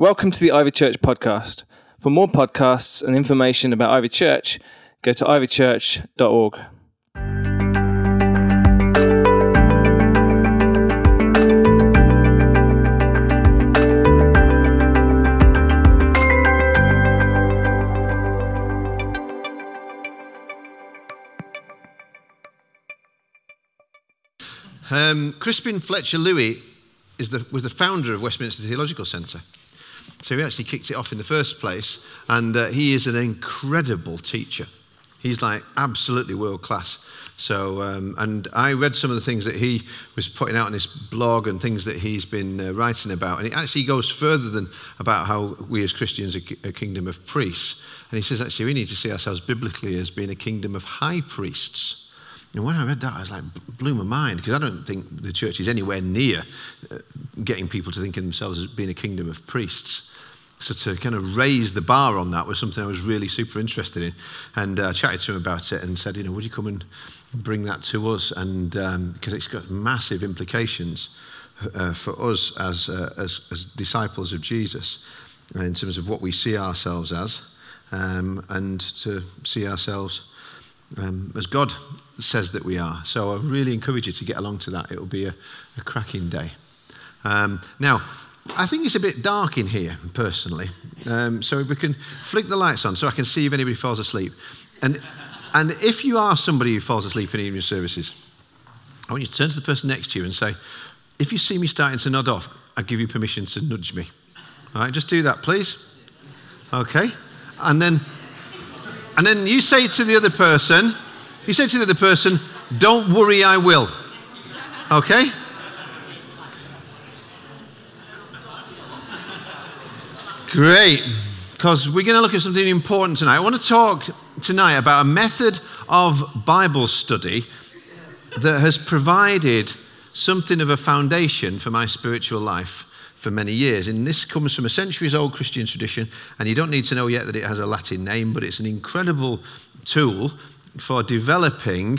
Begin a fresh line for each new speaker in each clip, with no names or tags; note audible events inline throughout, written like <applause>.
Welcome to the Ivy Church podcast. For more podcasts and information about Ivy Church, go to ivychurch.org.
Um, Crispin Fletcher is the, was the founder of Westminster Theological Centre. So he actually kicked it off in the first place, and uh, he is an incredible teacher. He's like absolutely world class. So, um, and I read some of the things that he was putting out on his blog and things that he's been uh, writing about. And it actually goes further than about how we as Christians are a kingdom of priests. And he says, actually, we need to see ourselves biblically as being a kingdom of high priests. And when I read that, I was like, blew my mind because I don't think the church is anywhere near uh, getting people to think of themselves as being a kingdom of priests. So to kind of raise the bar on that was something I was really super interested in, and uh, chatted to him about it and said, you know, would you come and bring that to us? And because um, it's got massive implications uh, for us as, uh, as, as disciples of Jesus in terms of what we see ourselves as, um, and to see ourselves um, as God says that we are. So I really encourage you to get along to that. It will be a, a cracking day. Um, now, I think it's a bit dark in here, personally. Um, so if we can flick the lights on so I can see if anybody falls asleep. And, and if you are somebody who falls asleep in evening services, I want you to turn to the person next to you and say, if you see me starting to nod off, I give you permission to nudge me. All right, just do that, please. Okay. And then, and then you say to the other person, you say to the other person, don't worry, I will. Okay? Great. Because we're going to look at something important tonight. I want to talk tonight about a method of Bible study that has provided something of a foundation for my spiritual life for many years. And this comes from a centuries old Christian tradition, and you don't need to know yet that it has a Latin name, but it's an incredible tool for developing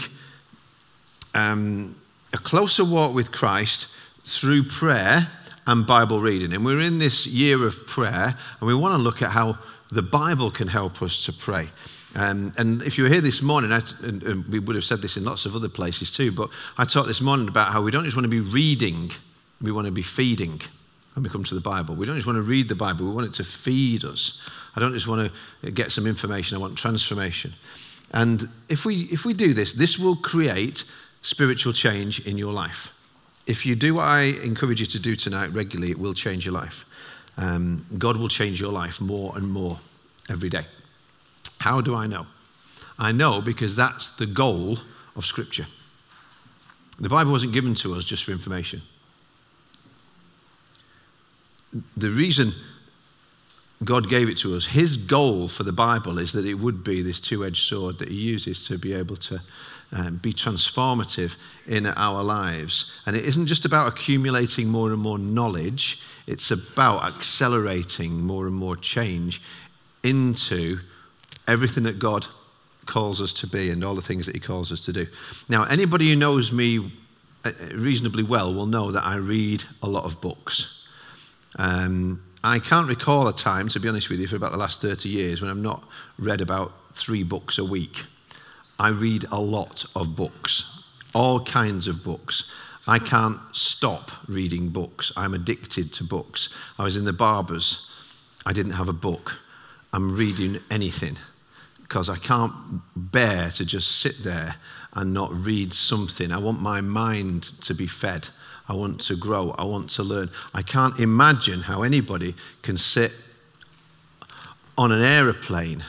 um, a closer walk with Christ through prayer and Bible reading. And we're in this year of prayer, and we want to look at how the Bible can help us to pray. Um, and if you were here this morning, and, and we would have said this in lots of other places too, but I talked this morning about how we don't just want to be reading, we want to be feeding when we come to the Bible. We don't just want to read the Bible, we want it to feed us. I don't just want to get some information, I want transformation. And if we, if we do this, this will create spiritual change in your life. If you do what I encourage you to do tonight regularly, it will change your life. Um, God will change your life more and more every day. How do I know? I know because that's the goal of Scripture. The Bible wasn't given to us just for information. The reason God gave it to us, His goal for the Bible is that it would be this two edged sword that He uses to be able to um, be transformative in our lives. And it isn't just about accumulating more and more knowledge, it's about accelerating more and more change into everything that God calls us to be and all the things that He calls us to do. Now, anybody who knows me uh, reasonably well will know that I read a lot of books. Um, I can't recall a time, to be honest with you, for about the last 30 years when I've not read about three books a week. I read a lot of books, all kinds of books. I can't stop reading books. I'm addicted to books. I was in the barber's, I didn't have a book. I'm reading anything because I can't bear to just sit there and not read something. I want my mind to be fed. I want to grow. I want to learn. I can't imagine how anybody can sit on an aeroplane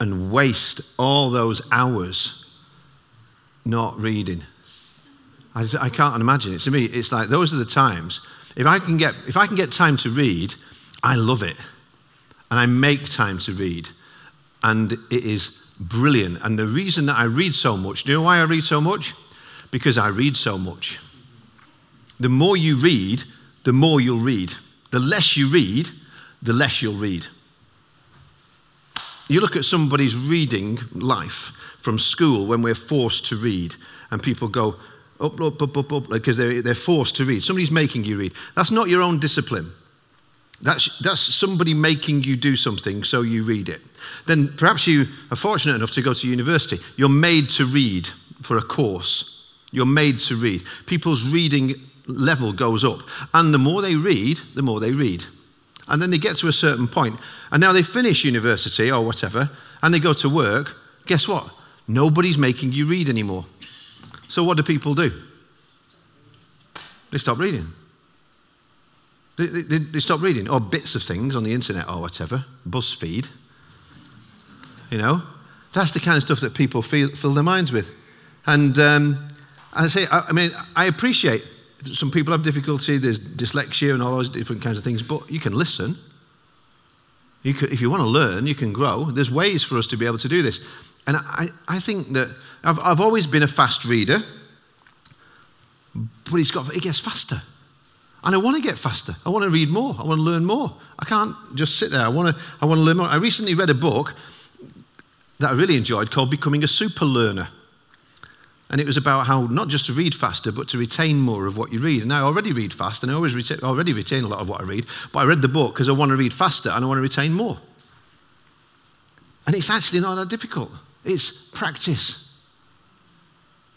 and waste all those hours not reading. I, I can't imagine it. To me, it's like those are the times. If I can get if I can get time to read, I love it, and I make time to read, and it is brilliant. And the reason that I read so much, do you know why I read so much? Because I read so much. The more you read, the more you'll read. The less you read, the less you'll read. You look at somebody's reading life from school when we're forced to read, and people go up, up, up, up, up, because they're, they're forced to read. Somebody's making you read. That's not your own discipline. That's, that's somebody making you do something, so you read it. Then perhaps you are fortunate enough to go to university. You're made to read for a course. You're made to read. People's reading level goes up. And the more they read, the more they read. And then they get to a certain point, and now they finish university or whatever, and they go to work. Guess what? Nobody's making you read anymore. So what do people do? They stop reading. They, they, they, stop reading, or bits of things on the internet or whatever, BuzzFeed. You know, that's the kind of stuff that people feel, fill their minds with. And um, I say, I, I mean, I appreciate some people have difficulty, there's dyslexia and all those different kinds of things, but you can listen. You can, if you want to learn, you can grow. There's ways for us to be able to do this. And I, I think that I've, I've always been a fast reader, but it's got, it gets faster. And I want to get faster. I want to read more. I want to learn more. I can't just sit there. I want to, I want to learn more. I recently read a book that I really enjoyed called Becoming a Super Learner. And it was about how not just to read faster, but to retain more of what you read. And I already read fast, and I always already retain a lot of what I read. But I read the book because I want to read faster and I want to retain more. And it's actually not that difficult. It's practice.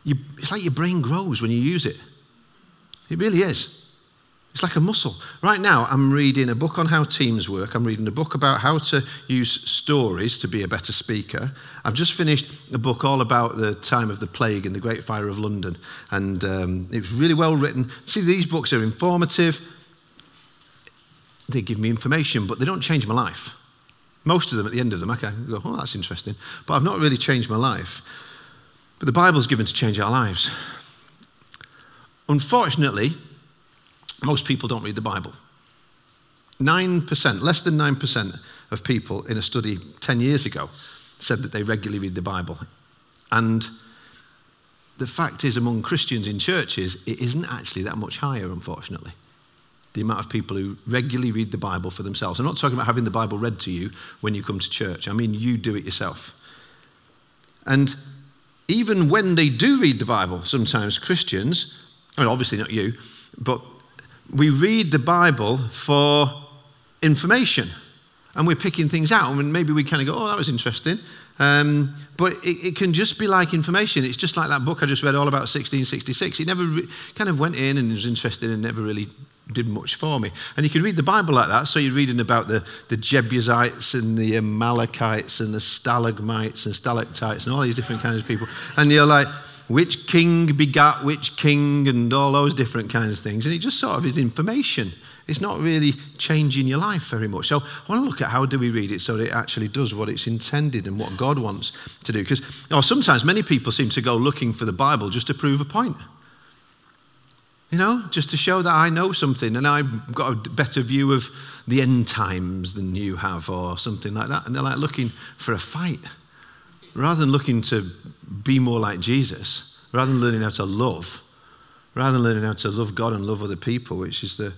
You, it's like your brain grows when you use it. It really is. It's like a muscle. Right now, I'm reading a book on how teams work. I'm reading a book about how to use stories to be a better speaker. I've just finished a book all about the time of the plague and the Great Fire of London. And um, it was really well written. See, these books are informative. They give me information, but they don't change my life. Most of them, at the end of them, I can go, oh, that's interesting. But I've not really changed my life. But the Bible's given to change our lives. Unfortunately, most people don't read the Bible. 9%, less than 9% of people in a study 10 years ago said that they regularly read the Bible. And the fact is, among Christians in churches, it isn't actually that much higher, unfortunately. The amount of people who regularly read the Bible for themselves. I'm not talking about having the Bible read to you when you come to church. I mean, you do it yourself. And even when they do read the Bible, sometimes Christians, I mean, obviously not you, but we read the Bible for information and we're picking things out and maybe we kind of go, oh, that was interesting. Um, but it, it, can just be like information. It's just like that book I just read all about 1666. It never re- kind of went in and was interested and never really did much for me. And you can read the Bible like that. So you're reading about the, the Jebusites and the Amalekites and the stalagmites and stalactites and all these different kinds of people. And you're like, which king begat which king and all those different kinds of things. And it just sort of is information. It's not really changing your life very much. So I want to look at how do we read it so that it actually does what it's intended and what God wants to do. Because sometimes many people seem to go looking for the Bible just to prove a point. You know, just to show that I know something and I've got a better view of the end times than you have, or something like that. And they're like looking for a fight rather than looking to be more like Jesus, rather than learning how to love, rather than learning how to love God and love other people, which is the,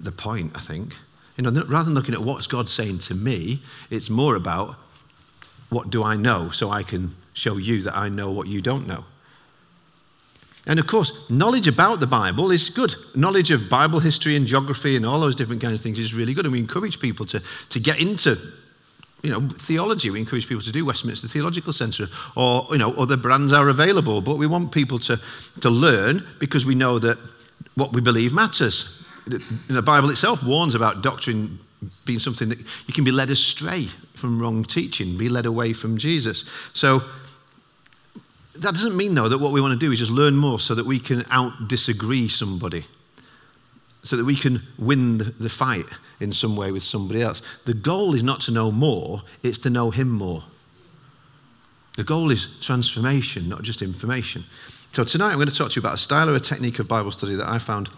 the point, I think. You know, rather than looking at what's God saying to me, it's more about what do I know so I can show you that I know what you don't know. And of course, knowledge about the Bible is good. Knowledge of Bible history and geography and all those different kinds of things is really good. And we encourage people to, to get into you know, theology. We encourage people to do Westminster Theological Centre, or you know, other brands are available. But we want people to to learn because we know that what we believe matters. The Bible itself warns about doctrine being something that you can be led astray from wrong teaching, be led away from Jesus. So that doesn't mean though that what we want to do is just learn more so that we can out disagree somebody so that we can win the fight in some way with somebody else. The goal is not to know more, it's to know Him more. The goal is transformation, not just information. So tonight I'm going to talk to you about a style or a technique of Bible study that I found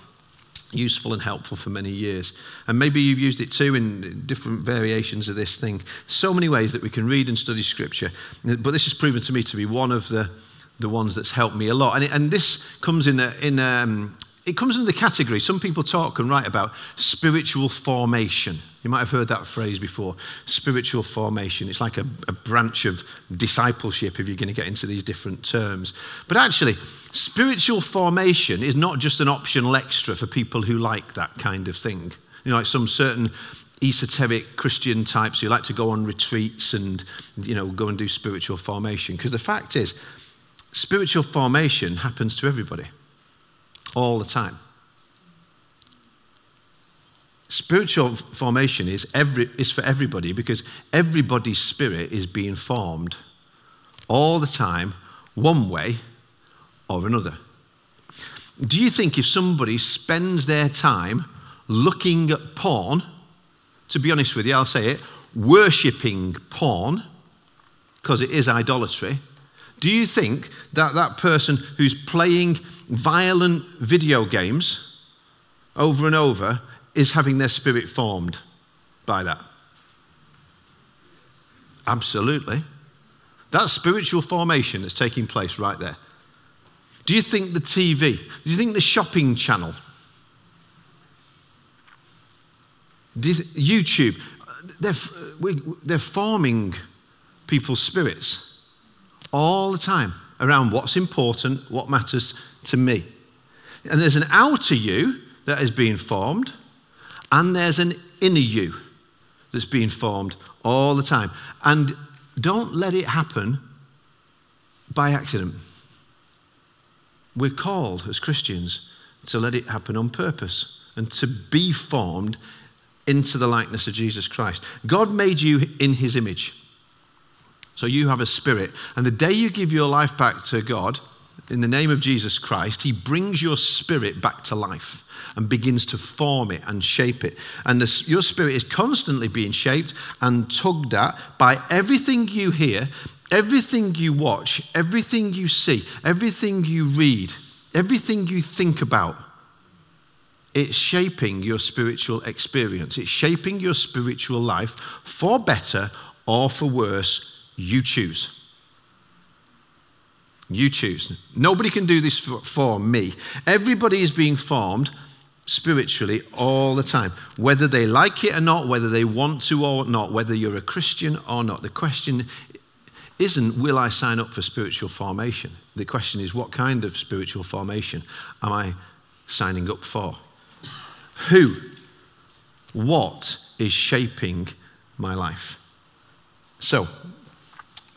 useful and helpful for many years. And maybe you've used it too in different variations of this thing. So many ways that we can read and study Scripture. But this has proven to me to be one of the, the ones that's helped me a lot. And, it, and this comes in, a, in um, it comes under the category, some people talk and write about spiritual formation. You might have heard that phrase before spiritual formation. It's like a, a branch of discipleship if you're going to get into these different terms. But actually, spiritual formation is not just an optional extra for people who like that kind of thing. You know, like some certain esoteric Christian types who like to go on retreats and, you know, go and do spiritual formation. Because the fact is, spiritual formation happens to everybody all the time. Spiritual formation is, every, is for everybody because everybody's spirit is being formed all the time, one way or another. Do you think if somebody spends their time looking at porn, to be honest with you, I'll say it, worshipping porn, because it is idolatry, do you think that that person who's playing violent video games over and over is having their spirit formed by that? Absolutely. That's spiritual formation that's taking place right there. Do you think the TV, do you think the shopping channel, YouTube, they're, they're forming people's spirits all the time around what's important, what matters to me. And there's an outer you that is being formed, and there's an inner you that's being formed all the time. And don't let it happen by accident. We're called as Christians to let it happen on purpose and to be formed into the likeness of Jesus Christ. God made you in his image. So you have a spirit. And the day you give your life back to God, in the name of Jesus Christ, He brings your spirit back to life and begins to form it and shape it. And the, your spirit is constantly being shaped and tugged at by everything you hear, everything you watch, everything you see, everything you read, everything you think about. It's shaping your spiritual experience. It's shaping your spiritual life for better or for worse. You choose. You choose. Nobody can do this for, for, me. Everybody is being formed spiritually all the time. Whether they like it or not, whether they want to or not, whether you're a Christian or not. The question isn't, will I sign up for spiritual formation? The question is, what kind of spiritual formation am I signing up for? Who? What is shaping my life? So,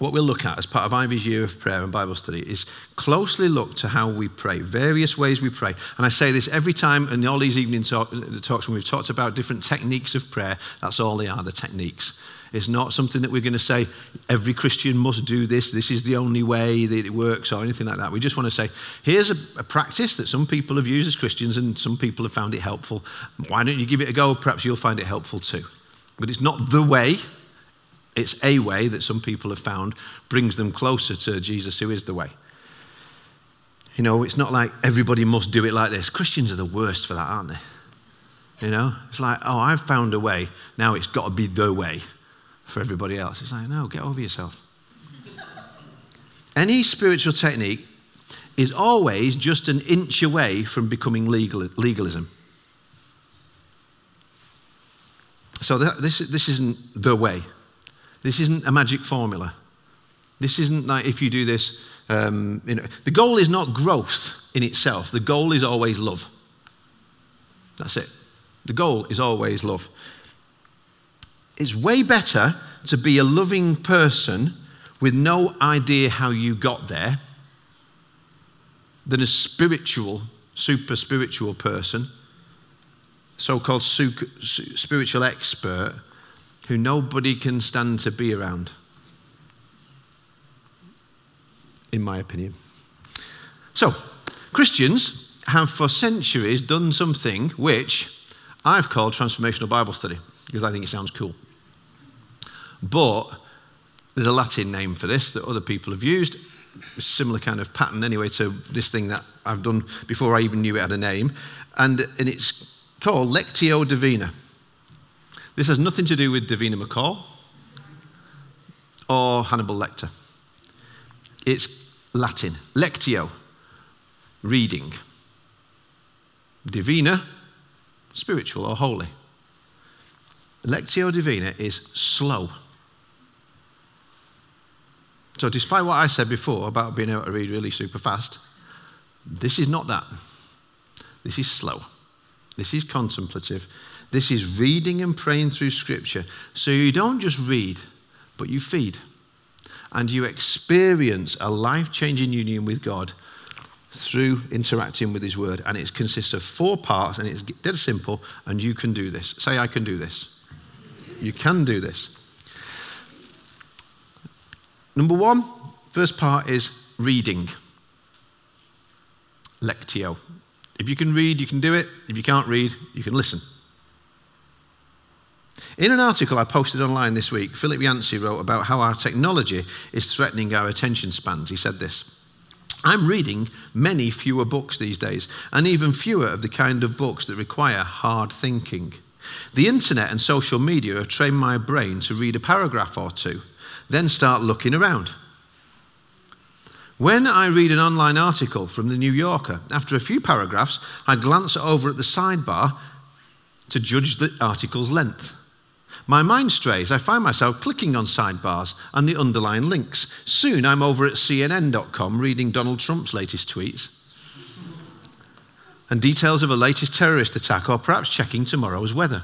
what we'll look at as part of Ivy's year of prayer and Bible study is closely look to how we pray, various ways we pray. And I say this every time in all these evening talk, talks when we've talked about different techniques of prayer, that's all they are, the techniques. It's not something that we're going to say every Christian must do this, this is the only way that it works, or anything like that. We just want to say here's a, a practice that some people have used as Christians and some people have found it helpful. Why don't you give it a go? Perhaps you'll find it helpful too. But it's not the way, it's a way that some people have found brings them closer to Jesus, who is the way. You know, it's not like everybody must do it like this. Christians are the worst for that, aren't they? You know, it's like, oh, I've found a way. Now it's got to be the way for everybody else. It's like, no, get over yourself. Any spiritual technique is always just an inch away from becoming legal, legalism. So that, this, this isn't the way. This isn't a magic formula. This isn't like if you do this, um, you know, the goal is not growth in itself. The goal is always love. That's it. The goal is always love. It's way better to be a loving person with no idea how you got there than a spiritual, super spiritual person, so called spiritual expert who nobody can stand to be around, in my opinion. So, Christians have for centuries done something which I've called transformational Bible study because I think it sounds cool. But there's a Latin name for this that other people have used, similar kind of pattern anyway to this thing that I've done before I even knew it had a name, and, and it's called Lectio Divina. This has nothing to do with Davina McCall or Hannibal Lecter. It's Latin. Lectio, reading. Divina, spiritual or holy. Lectio Divina is slow. So, despite what I said before about being able to read really super fast, this is not that. This is slow. This is contemplative. This is reading and praying through Scripture. So you don't just read, but you feed. And you experience a life changing union with God through interacting with His Word. And it consists of four parts, and it's dead simple, and you can do this. Say, I can do this. You can do this. Number one, first part is reading. Lectio. If you can read, you can do it. If you can't read, you can listen. In an article I posted online this week, Philip Yancey wrote about how our technology is threatening our attention spans. He said this I'm reading many fewer books these days, and even fewer of the kind of books that require hard thinking. The internet and social media have trained my brain to read a paragraph or two, then start looking around. When I read an online article from the New Yorker, after a few paragraphs, I glance over at the sidebar to judge the article's length. My mind strays. I find myself clicking on sidebars and the underlying links. Soon I'm over at CNN.com reading Donald Trump's latest tweets and details of a latest terrorist attack or perhaps checking tomorrow's weather.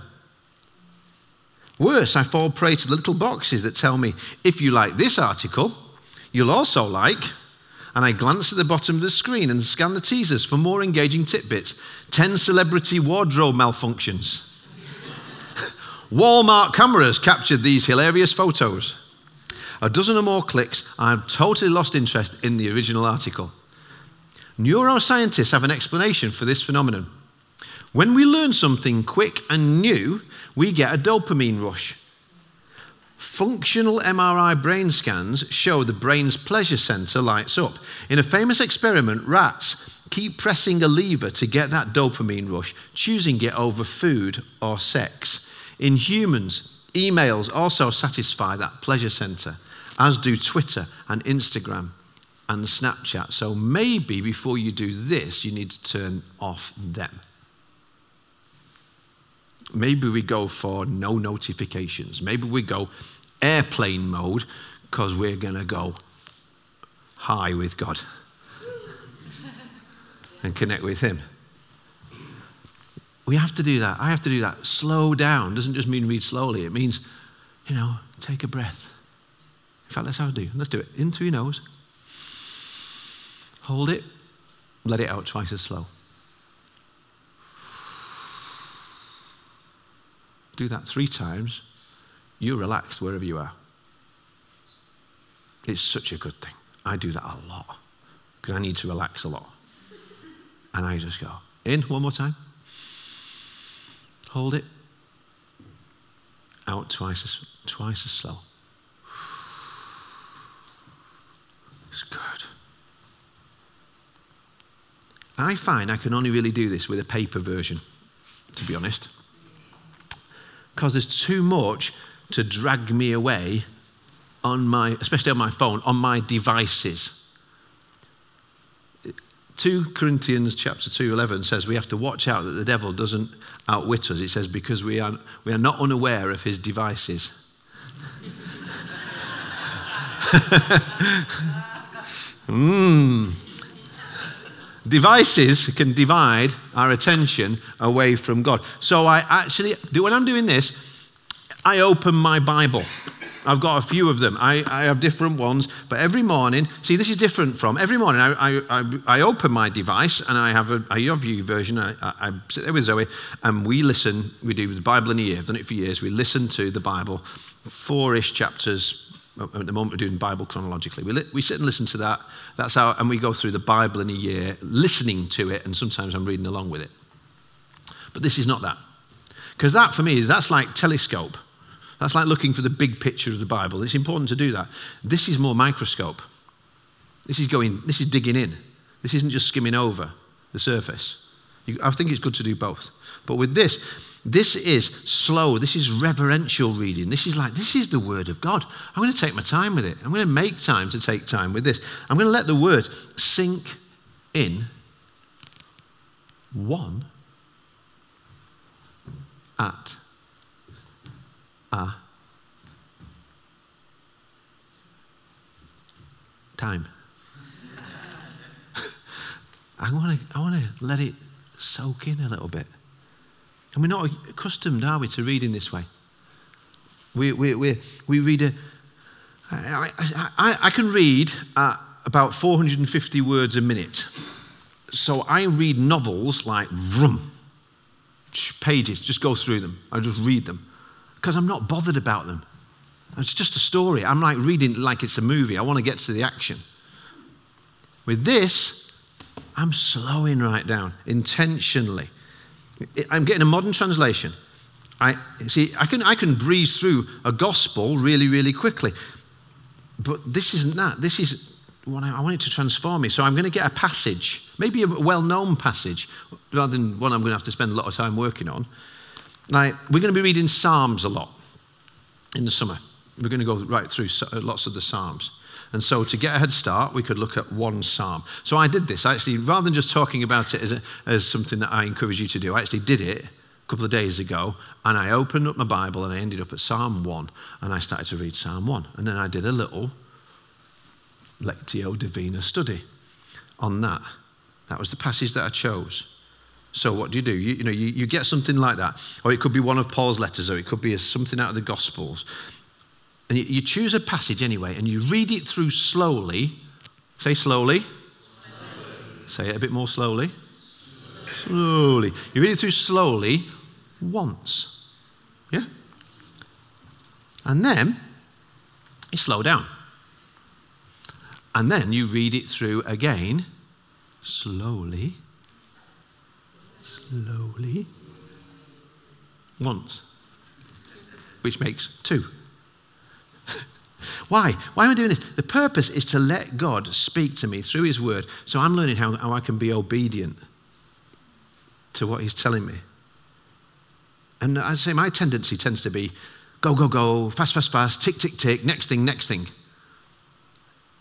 Worse, I fall prey to the little boxes that tell me if you like this article, you'll also like. And I glance at the bottom of the screen and scan the teasers for more engaging tidbits 10 celebrity wardrobe malfunctions. Walmart cameras captured these hilarious photos. A dozen or more clicks, I've totally lost interest in the original article. Neuroscientists have an explanation for this phenomenon. When we learn something quick and new, we get a dopamine rush. Functional MRI brain scans show the brain's pleasure center lights up. In a famous experiment, rats keep pressing a lever to get that dopamine rush, choosing it over food or sex. In humans, emails also satisfy that pleasure center, as do Twitter and Instagram and Snapchat. So maybe before you do this, you need to turn off them. Maybe we go for no notifications. Maybe we go airplane mode because we're going to go high with God and connect with Him. We have to do that. I have to do that. Slow down doesn't just mean read slowly, it means, you know, take a breath. In fact, let's have a do. Let's do it. In through your nose. Hold it. Let it out twice as slow. Do that three times. You're relaxed wherever you are. It's such a good thing. I do that a lot because I need to relax a lot. And I just go in one more time. Hold it. Out twice as, twice as slow. It's good. I find I can only really do this with a paper version, to be honest. Because there's too much to drag me away on my, especially on my phone, on my devices. 2 Corinthians chapter 2, 11 says we have to watch out that the devil doesn't outwit us. It says because we are, we are not unaware of his devices. <laughs> mm. Devices can divide our attention away from God. So I actually, do when I'm doing this, I open my Bible. I've got a few of them. I, I have different ones, but every morning, see, this is different from every morning. I, I, I open my device and I have a, a YouVersion. I, I, sit there with Zoe and we listen. We do the Bible in a year. I've done it for years. We listen to the Bible, four ish chapters. At the moment, we're doing Bible chronologically. We, li- we sit and listen to that. That's how, and we go through the Bible in a year, listening to it, and sometimes I'm reading along with it. But this is not that. Because that, for me, is that's like telescope. That's like looking for the big picture of the Bible. It's important to do that. This is more microscope. This is going, this is digging in. This isn't just skimming over the surface. You, I think it's good to do both. But with this, this is slow. This is reverential reading. This is like, this is the Word of God. I'm going to take my time with it. I'm going to make time to take time with this. I'm going to let the Word sink in one at a time. <laughs> I want to I want to let it soak in a little bit. And we're not accustomed, are we, to reading this way? We, we, we, we read a. I, I, I can read at about 450 words a minute. So I read novels like vroom, pages, just go through them. I just read them because I'm not bothered about them. It's just a story. I'm like reading like it's a movie. I want to get to the action. With this, I'm slowing right down intentionally. I'm getting a modern translation. I see. I can I can breeze through a gospel really really quickly, but this isn't that. This is what I, I want it to transform me. So I'm going to get a passage, maybe a well-known passage, rather than one I'm going to have to spend a lot of time working on. Like we're going to be reading Psalms a lot in the summer. We're going to go right through uh, lots of the Psalms. And so, to get a head start, we could look at one psalm. So, I did this. actually, rather than just talking about it as, a, as something that I encourage you to do, I actually did it a couple of days ago. And I opened up my Bible and I ended up at Psalm 1. And I started to read Psalm 1. And then I did a little Lectio Divina study on that. That was the passage that I chose. So what do you do? You, you know, you, you, get something like that, or it could be one of Paul's letters, or it could be something out of the Gospels, and you, you choose a passage anyway, and you read it through slowly. Say slowly. slowly. Say it a bit more slowly. Slowly. You read it through slowly once. Yeah? And then you slow down. And then you read it through again slowly. Slowly. Once. Which makes two. <laughs> Why? Why am I doing this? The purpose is to let God speak to me through His Word. So I'm learning how, how I can be obedient to what He's telling me. And I say my tendency tends to be go, go, go, fast, fast, fast, tick, tick, tick, next thing, next thing.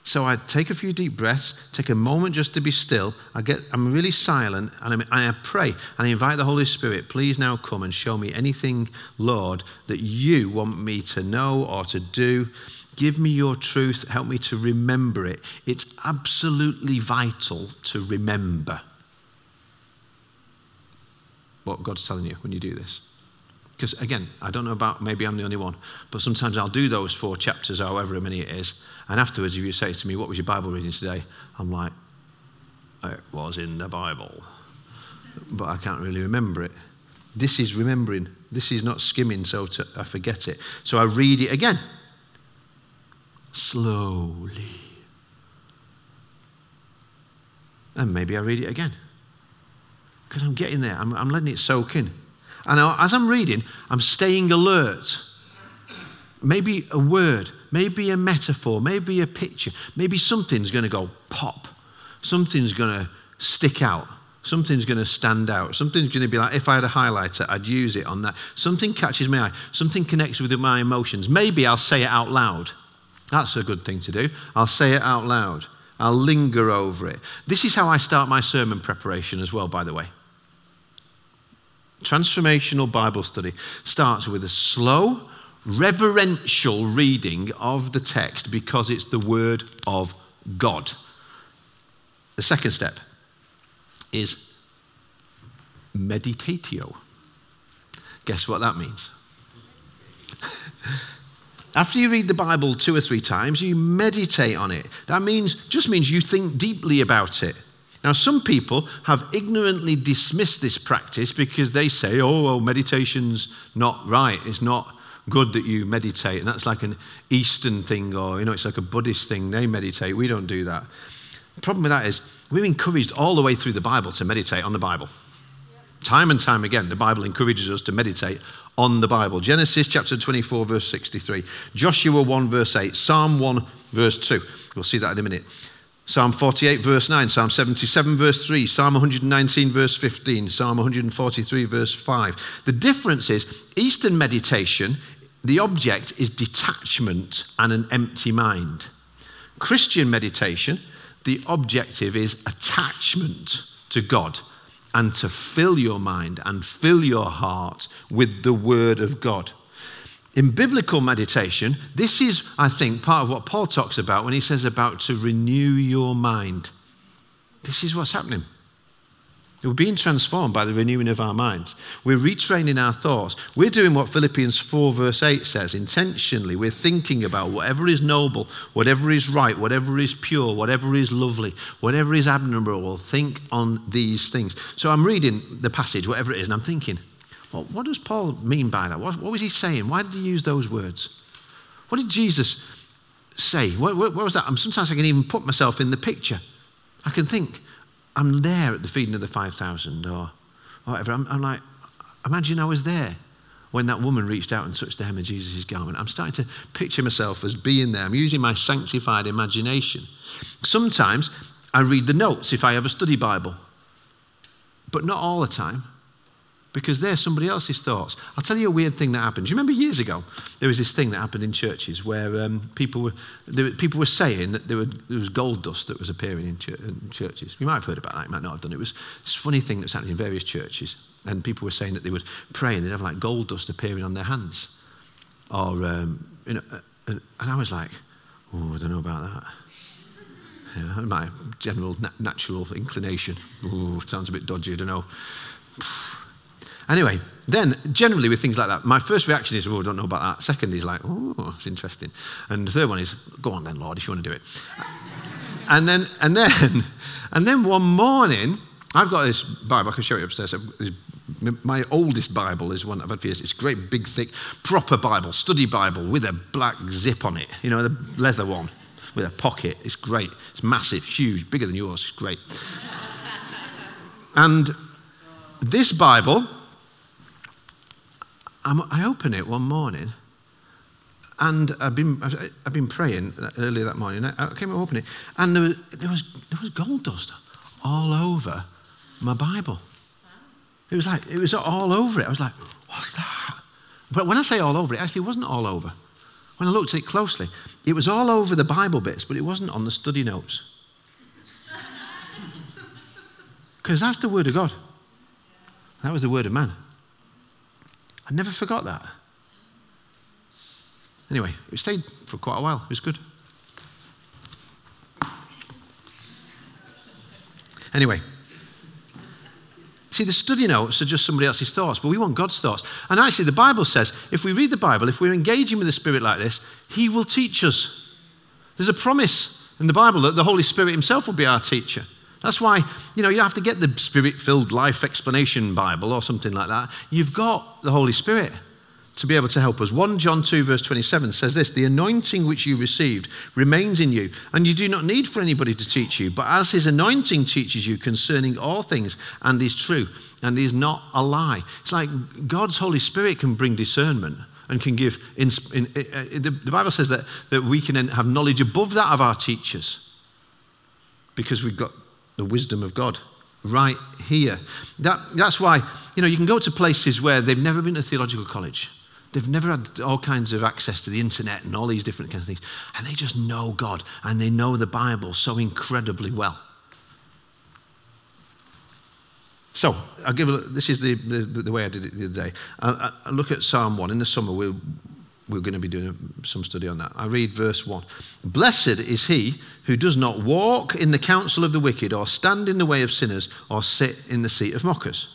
So I take a few deep breaths, take a moment just to be still. I get, I'm really silent and I pray and I invite the Holy Spirit, please now come and show me anything, Lord, that you want me to know or to do. Give me your truth. Help me to remember it. It's absolutely vital to remember what God's telling you when you do this. Because again, I don't know about, maybe I'm the only one, but sometimes I'll do those four chapters, however many it is. And afterwards, if you say to me, What was your Bible reading today? I'm like, It was in the Bible. But I can't really remember it. This is remembering. This is not skimming, so to, I forget it. So I read it again slowly. And maybe I read it again. Because I'm getting there, I'm, I'm letting it soak in. And as I'm reading, I'm staying alert. Maybe a word, maybe a metaphor, maybe a picture, maybe something's going to go pop. Something's going to stick out. Something's going to stand out. Something's going to be like, if I had a highlighter, I'd use it on that. Something catches my eye. Something connects with my emotions. Maybe I'll say it out loud. That's a good thing to do. I'll say it out loud. I'll linger over it. This is how I start my sermon preparation as well, by the way. Transformational Bible study starts with a slow, reverential reading of the text because it's the Word of God. The second step is meditatio. Guess what that means? <laughs> After you read the Bible two or three times, you meditate on it. That means just means you think deeply about it. Now, some people have ignorantly dismissed this practice because they say, oh, well, meditation's not right. It's not good that you meditate. And that's like an Eastern thing, or, you know, it's like a Buddhist thing. They meditate. We don't do that. The problem with that is we're encouraged all the way through the Bible to meditate on the Bible. Time and time again, the Bible encourages us to meditate on the Bible. Genesis chapter 24, verse 63. Joshua 1, verse 8. Psalm 1, verse 2. We'll see that in a minute. Psalm 48, verse 9, Psalm 77, verse 3, Psalm 119, verse 15, Psalm 143, verse 5. The difference is Eastern meditation, the object is detachment and an empty mind. Christian meditation, the objective is attachment to God and to fill your mind and fill your heart with the Word of God. In biblical meditation, this is, I think, part of what Paul talks about when he says about to renew your mind. This is what's happening. We're being transformed by the renewing of our minds. We're retraining our thoughts. We're doing what Philippians 4, verse 8 says intentionally. We're thinking about whatever is noble, whatever is right, whatever is pure, whatever is lovely, whatever is admirable. Think on these things. So I'm reading the passage, whatever it is, and I'm thinking, well, what does Paul mean by that? What, what, was he saying? Why did he use those words? What did Jesus say? What, what, what was that? sometimes I can even put myself in the picture. I can think, I'm there at the feeding of the 5,000 or whatever. I'm, I'm, like, imagine I was there when that woman reached out and touched the hem of Jesus' garment. I'm starting to picture myself as being there. I'm using my sanctified imagination. Sometimes I read the notes if I have a study Bible, but not all the time because they're somebody else's thoughts. I'll tell you a weird thing that happened. Do you remember years ago there was this thing that happened in churches where um, people were were, people were saying that there, were, there, was gold dust that was appearing in, in, churches. You might have heard about that. You might not have done. It was this funny thing that's happening in various churches, and people were saying that they would pray and they'd have like gold dust appearing on their hands, or um, you know, uh, and I was like, oh, I don't know about that. Yeah, my general na- natural inclination. Sounds a bit dodgy. I don't know. Anyway, then generally with things like that, my first reaction is, oh, I don't know about that. Second is like, oh, it's interesting. And the third one is, go on then, Lord, if you want to do it. <laughs> and then, and then, <laughs> and then one morning, I've got this Bible, I can show you upstairs. My oldest Bible is one I've had for years. It's a great, big, thick, proper Bible, study Bible with a black zip on it, you know, the leather one with a pocket. It's great. It's massive, huge, bigger than yours. It's great. <laughs> and this Bible, i open it one morning, and I've been, I've been praying earlier that morning. I came and opened it, and there was, there, was, there was gold dust all over my Bible. It was like, it was all over it. I was like, what's that? But when I say all over, it actually wasn't all over. When I looked at it closely, it was all over the Bible bits, but it wasn't on the study notes. <laughs> Because that's the Word of God. That was the Word of man. I never forgot that. Anyway, we stayed for quite a while. It was good. Anyway, see, the study notes are just somebody else's thoughts, but we want God's thoughts. And actually, the Bible says if we read the Bible, if we're engaging with the Spirit like this, He will teach us. There's a promise in the Bible that the Holy Spirit Himself will be our teacher. That's why, you know, you have to get the spirit filled life explanation Bible or something like that. You've got the Holy Spirit to be able to help us. 1 John 2, verse 27 says this The anointing which you received remains in you, and you do not need for anybody to teach you. But as his anointing teaches you concerning all things and is true and is not a lie. It's like God's Holy Spirit can bring discernment and can give. In, in, in, the, the Bible says that, that we can have knowledge above that of our teachers because we've got the wisdom of God right here. That, that's why, you know, you can go to places where they've never been to theological college. They've never had all kinds of access to the internet and all these different kinds of things. And they just know God and they know the Bible so incredibly well. So, I'll give a, this is the, the, the way I did it the other day. I, I look at Psalm 1. In the summer, we'll we're going to be doing some study on that. I read verse 1. Blessed is he who does not walk in the counsel of the wicked, or stand in the way of sinners, or sit in the seat of mockers.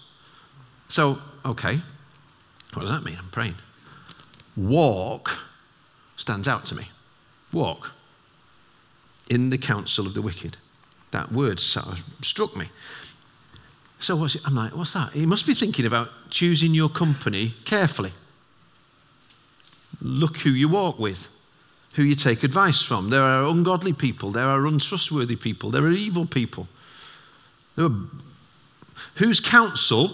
So, okay, what does that mean? I'm praying. Walk stands out to me. Walk in the counsel of the wicked. That word sort of struck me. So? I'm like, what's that? He must be thinking about choosing your company carefully. Look who you walk with, who you take advice from. There are ungodly people, there are untrustworthy people, there are evil people. There Are, whose counsel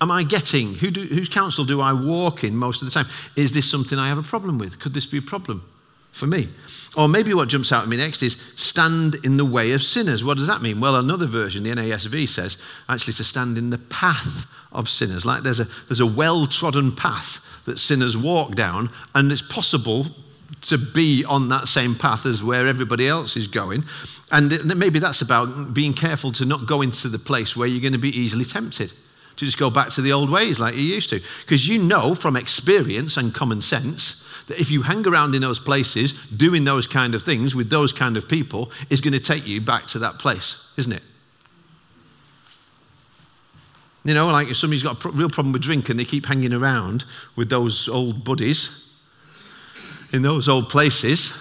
am I getting? Who do, whose counsel do I walk in most of the time? Is this something I have a problem with? Could this be a problem for me? Or maybe what jumps out at me next is stand in the way of sinners. What does that mean? Well, another version, the NASV says actually to stand in the path of sinners. Like there's a, there's a well trodden path that sinners walk down, and it's possible to be on that same path as where everybody else is going. And maybe that's about being careful to not go into the place where you're going to be easily tempted, to just go back to the old ways like you used to. Because you know from experience and common sense that if you hang around in those places doing those kind of things with those kind of people, is going to take you back to that place, isn't it? You know, like if somebody's got a real problem with drink and they keep hanging around with those old buddies in those old places.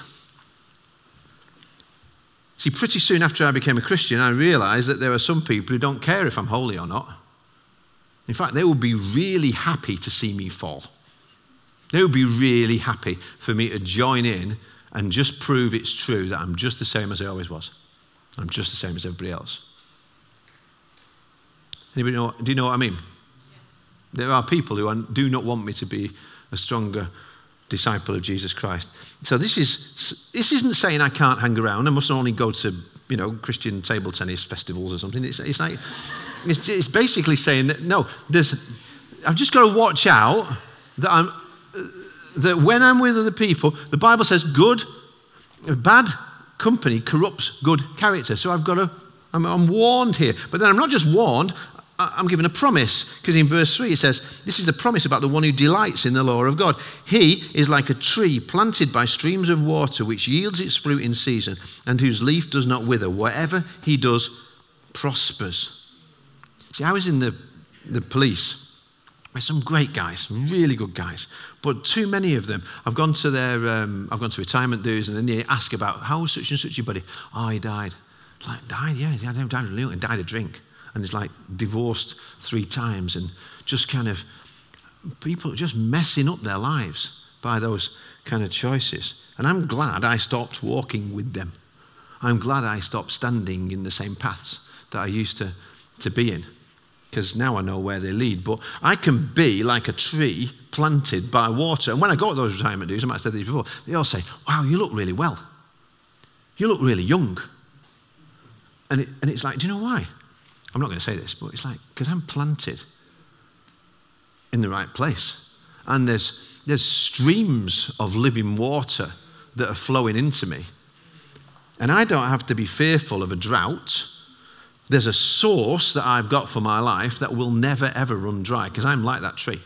See, pretty soon after I became a Christian, I realized that there are some people who don't care if I'm holy or not. In fact, they would be really happy to see me fall. They would be really happy for me to join in and just prove it's true that I'm just the same as I always was. I'm just the same as everybody else. Anybody know, do you know what I mean? Yes. There are people who do not want me to be a stronger disciple of Jesus Christ. So this is this isn't saying I can't hang around. I must only go to you know Christian table tennis festivals or something. It's, it's like it's, it's basically saying that no, there's I've just got to watch out that I'm that when I'm with other people, the Bible says good, bad company corrupts good character. So I've got to I'm, I'm, warned here. But then I'm not just warned, I'm given a promise because in verse 3 it says, This is the promise about the one who delights in the law of God. He is like a tree planted by streams of water, which yields its fruit in season and whose leaf does not wither. Whatever he does prospers. See, I was in the, the police some great guys, really good guys, but too many of them. I've gone to their, um, I've gone to retirement dues and then they ask about, How was such and such your buddy? Oh, he died. Like, died? Yeah, he died of, he died of drink and is like divorced three times and just kind of people just messing up their lives by those kind of choices. And I'm glad I stopped walking with them. I'm glad I stopped standing in the same paths that I used to, to be in because now I know where they lead. But I can be like a tree planted by water. And when I go to those retirement dues, I might have said this before, they all say, Wow, you look really well. You look really young. And, it, and it's like, do you know why? I'm not going to say this, but it's like, because I'm planted in the right place. And there's, there's streams of living water that are flowing into me. And I don't have to be fearful of a drought. There's a source that I've got for my life that will never, ever run dry because I'm like that tree.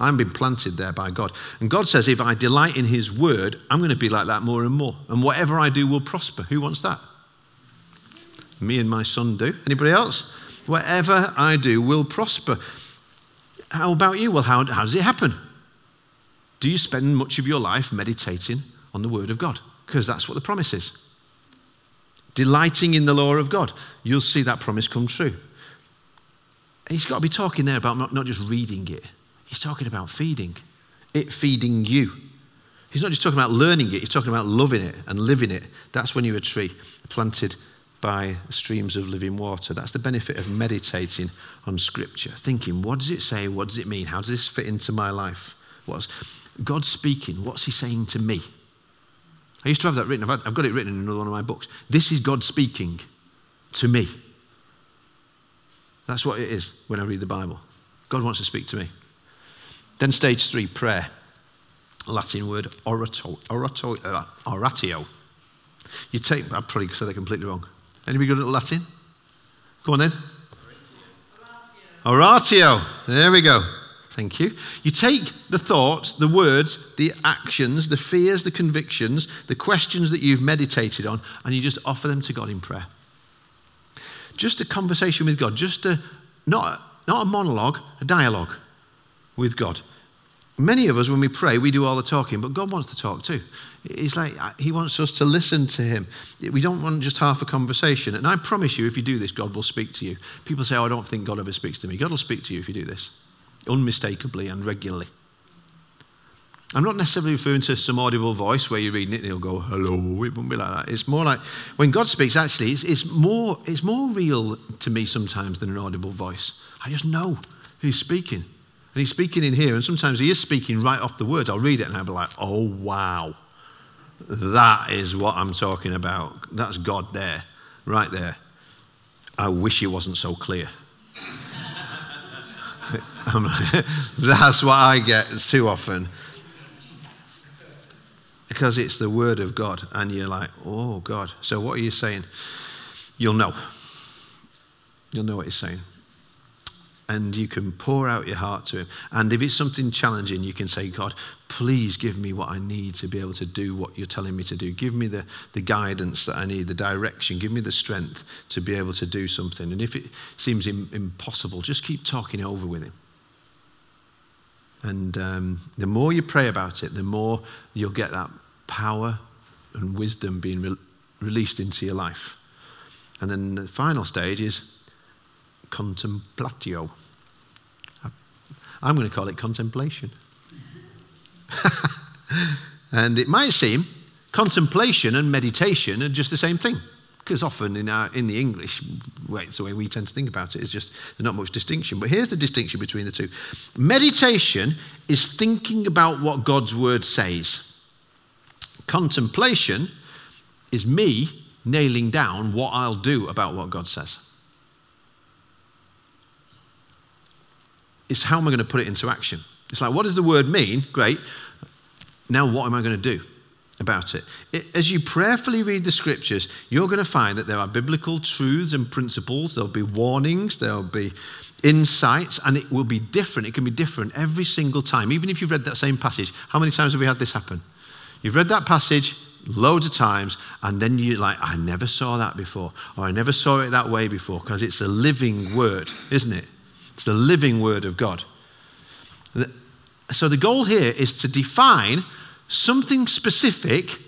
I'm being planted there by God. And God says, if I delight in His word, I'm going to be like that more and more. And whatever I do will prosper. Who wants that? Me and my son do. Anybody else? Whatever I do will prosper. How about you? Well, how, how does it happen? Do you spend much of your life meditating on the Word of God? Because that's what the promise is. Delighting in the law of God. You'll see that promise come true. He's got to be talking there about not, just reading it, he's talking about feeding, it feeding you. He's not just talking about learning it, he's talking about loving it and living it. That's when you're a tree planted by streams of living water. That's the benefit of meditating on Scripture, thinking, what does it say? What does it mean? How does this fit into my life? What's God speaking? What's He saying to me? I used to have that written. I've, got it written in another one of my books. This is God speaking to me. That's what it is when I read the Bible. God wants to speak to me. Then, stage three, prayer. Latin word orato, orato, uh, oratio. You take, I probably said that completely wrong. Anybody good at Latin? Go on then. Oratio. There we go. Thank you. You take the thoughts, the words, the actions, the fears, the convictions, the questions that you've meditated on, and you just offer them to God in prayer. Just a conversation with God, just a not, not a monologue, a dialogue with God. Many of us, when we pray, we do all the talking, but God wants to talk too. He's like uh, He wants us to listen to Him. We don't want just half a conversation. And I promise you, if you do this, God will speak to you. People say, oh, I don't think God ever speaks to me. God will speak to you if you do this, unmistakably and regularly. I'm not necessarily referring to some audible voice where you're reading it and he'll go, hello. It wouldn't be like that. It's more like when God speaks, actually, it's, it's, more, it's more real to me sometimes than an audible voice. I just know He's speaking. And He's speaking in here, and sometimes He is speaking right off the words. I'll read it and I'll be like, oh, wow. That is what I'm talking about. That's God there, right there. I wish he wasn't so clear. <laughs> That's what I get too often. because it's the word of God. And you're like, oh, God. So what are you saying? You'll know. You'll know what he's saying. And you can pour out your heart to him. And if it's something challenging, you can say, God, please give me what I need to be able to do what you're telling me to do. Give me the, the guidance that I need, the direction. Give me the strength to be able to do something. And if it seems Im- impossible, just keep talking it over with him. And um, the more you pray about it, the more you'll get that power and wisdom being re- released into your life. And then the final stage is contemplatio. I'm going to call it contemplation. <laughs> and it might seem contemplation and meditation are just the same thing. Because often in, our, in the English, way, it's the way we tend to think about it, it's just there's not much distinction. But here's the distinction between the two meditation is thinking about what God's word says, contemplation is me nailing down what I'll do about what God says. It's how am I going to put it into action? It's like, what does the word mean? Great. Now, what am I going to do about it? it? As you prayerfully read the scriptures, you're going to find that there are biblical truths and principles. There'll be warnings, there'll be insights, and it will be different. It can be different every single time. Even if you've read that same passage, how many times have we had this happen? You've read that passage loads of times, and then you're like, I never saw that before, or I never saw it that way before, because it's a living word, isn't it? It's the living word of God. So the goal here is to define something specific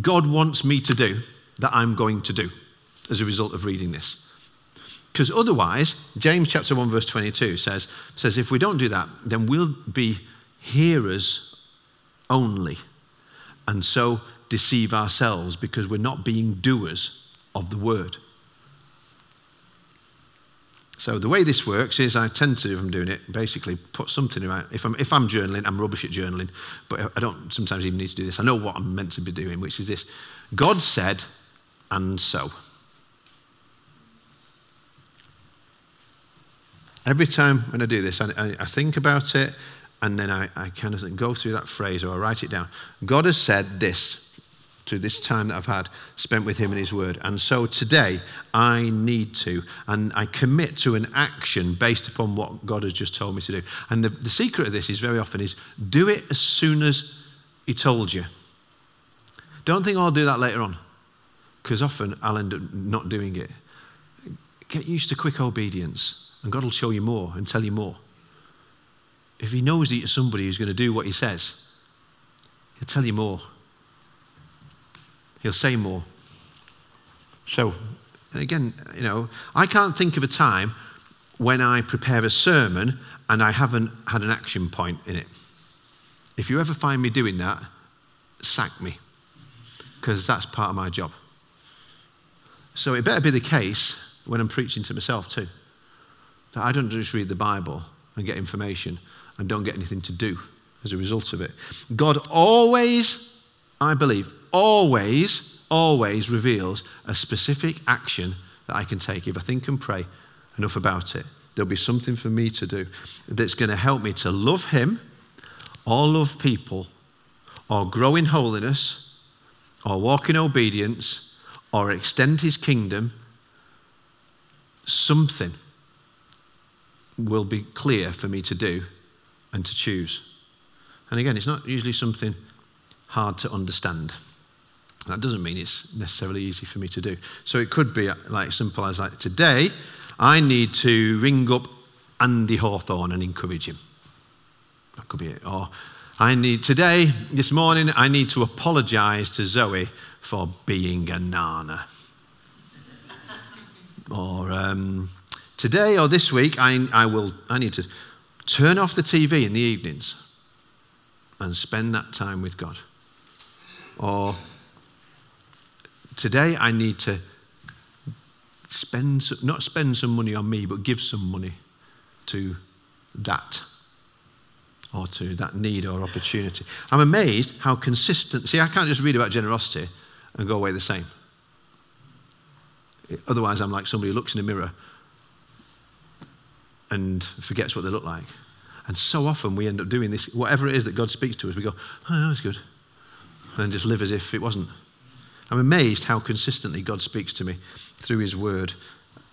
God wants me to do that I'm going to do as a result of reading this. Because otherwise, James chapter 1, verse 22 says, says, if we don't do that, then we'll be hearers only. And so deceive ourselves because we're not being doers of the word. So the way this works is I tend to, if I'm doing it, basically put something around. If I'm, if I'm journaling, I'm rubbish at journaling, but I don't sometimes even need to do this. I know what I'm meant to be doing, which is this God said, and so. Every time when I do this, I, I, I think about it, and then I, I kind of go through that phrase or I write it down. God has said this to this time that I've had spent with Him in His Word. And so today, I need to, and I commit to an action based upon what God has just told me to do. And the, the secret of this is very often is do it as soon as He told you. Don't think oh, I'll do that later on, because often I'll end up not doing it. Get used to quick obedience, and God will show you more and tell you more. If He knows that you're somebody who's going to do what He says, He'll tell you more. He'll say more. So, and again, you know, I can't think of a time when I prepare a sermon and I haven't had an action point in it. If you ever find me doing that, sack me, because that's part of my job. So it better be the case when I'm preaching to myself too. That I don't just read the Bible and get information and don't get anything to do as a result of it. God always, I believe, always, always reveals a specific action that I can take. If I think and pray enough about it, there'll be something for me to do that's going to help me to love Him or love people or grow in holiness or walk in obedience or extend His kingdom. Something will be clear for me to do and to choose. And again, it's not usually something hard to understand. That doesn't mean it's necessarily easy for me to do. So it could be like simple as like today, I need to ring up Andy Hawthorne and encourage him. That could be it. Or I need today, this morning, I need to apologize to Zoe for being a nana. <laughs> or um, today or this week, I, I will I need to turn off the TV in the evenings and spend that time with God. Or today I need to spend, not spend some money on me, but give some money to that or to that need or opportunity. I'm amazed how consistent. See, I can't just read about generosity and go away the same. Otherwise, I'm like somebody who looks in a mirror and forgets what they look like. And so often we end up doing this, whatever it is that God speaks to us, we go, oh, that was good. and just live as if it wasn't. I'm amazed how consistently God speaks to me through His Word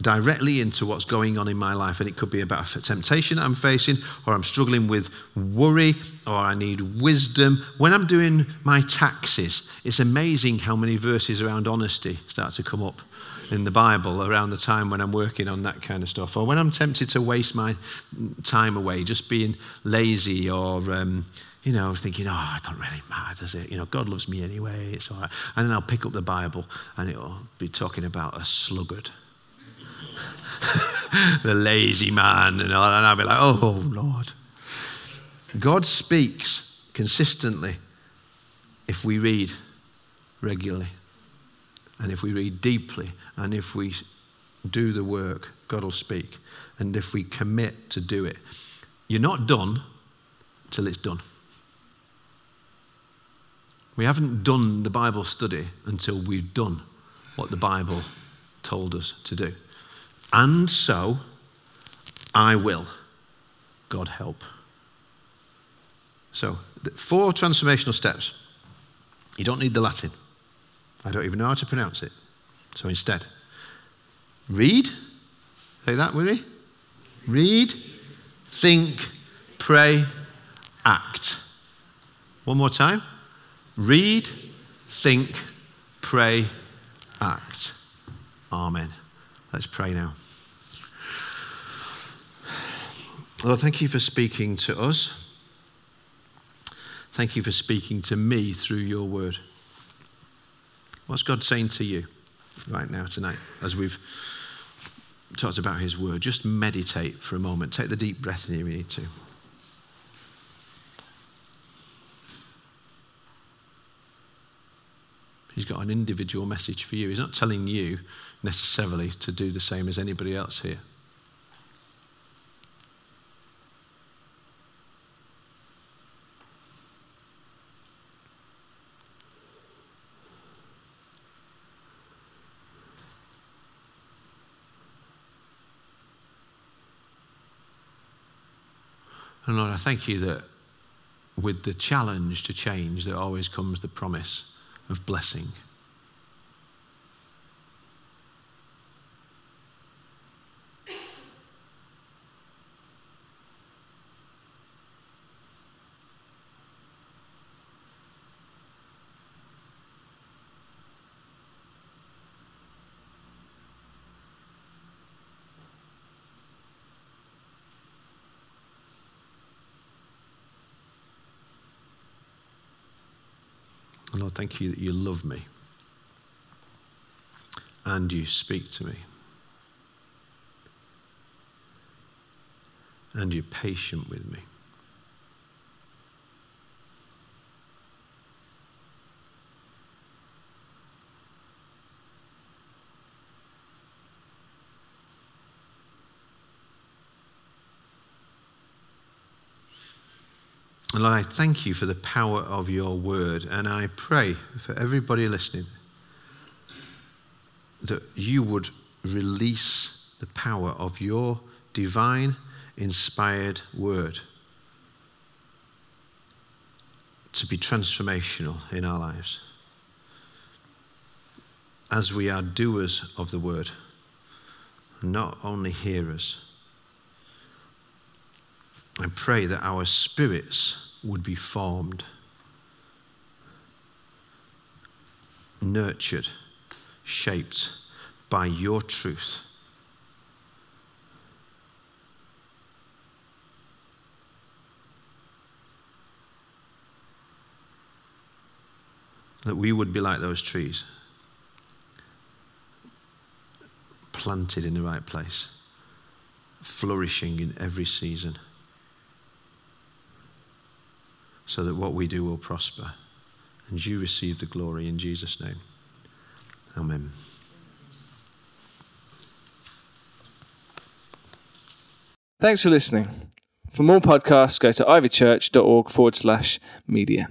directly into what's going on in my life. And it could be about a temptation I'm facing, or I'm struggling with worry, or I need wisdom. When I'm doing my taxes, it's amazing how many verses around honesty start to come up in the Bible around the time when I'm working on that kind of stuff, or when I'm tempted to waste my time away, just being lazy or. Um, you know, thinking, oh, it don't really matter, does it? You know, God loves me anyway, it's all right. And then I'll pick up the Bible and it'll be talking about a sluggard <laughs> the lazy man, and, all, and I'll be like, oh, Lord. God speaks consistently if we read regularly, and if we read deeply, and if we do the work, God will speak. And if we commit to do it, you're not done till it's done. We haven't done the Bible study until we've done what the Bible told us to do. And so I will. God help. So, four transformational steps. You don't need the Latin. I don't even know how to pronounce it. So instead, read. Say that with me. Read, think, pray, act. One more time. Read, think, pray, act. Amen. Let's pray now. Lord, thank you for speaking to us. Thank you for speaking to me through your word. What's God saying to you right now, tonight, as we've talked about his word? Just meditate for a moment. Take the deep breath in here, we need to. He's got an individual message for you. He's not telling you necessarily to do the same as anybody else here. And Lord, I thank you that with the challenge to change, there always comes the promise of blessing. Thank you that you love me and you speak to me. And you're patient with me. And Lord, I thank you for the power of your word. And I pray for everybody listening that you would release the power of your divine, inspired word to be transformational in our lives. As we are doers of the word, not only hearers. I pray that our spirits would be formed, nurtured, shaped by your truth. That we would be like those trees, planted in the right place, flourishing in every season so that what we do will prosper. And you receive the glory in Jesus' name. Amen.
Thanks for listening. For more podcasts, go to ivychurch.org forward slash media.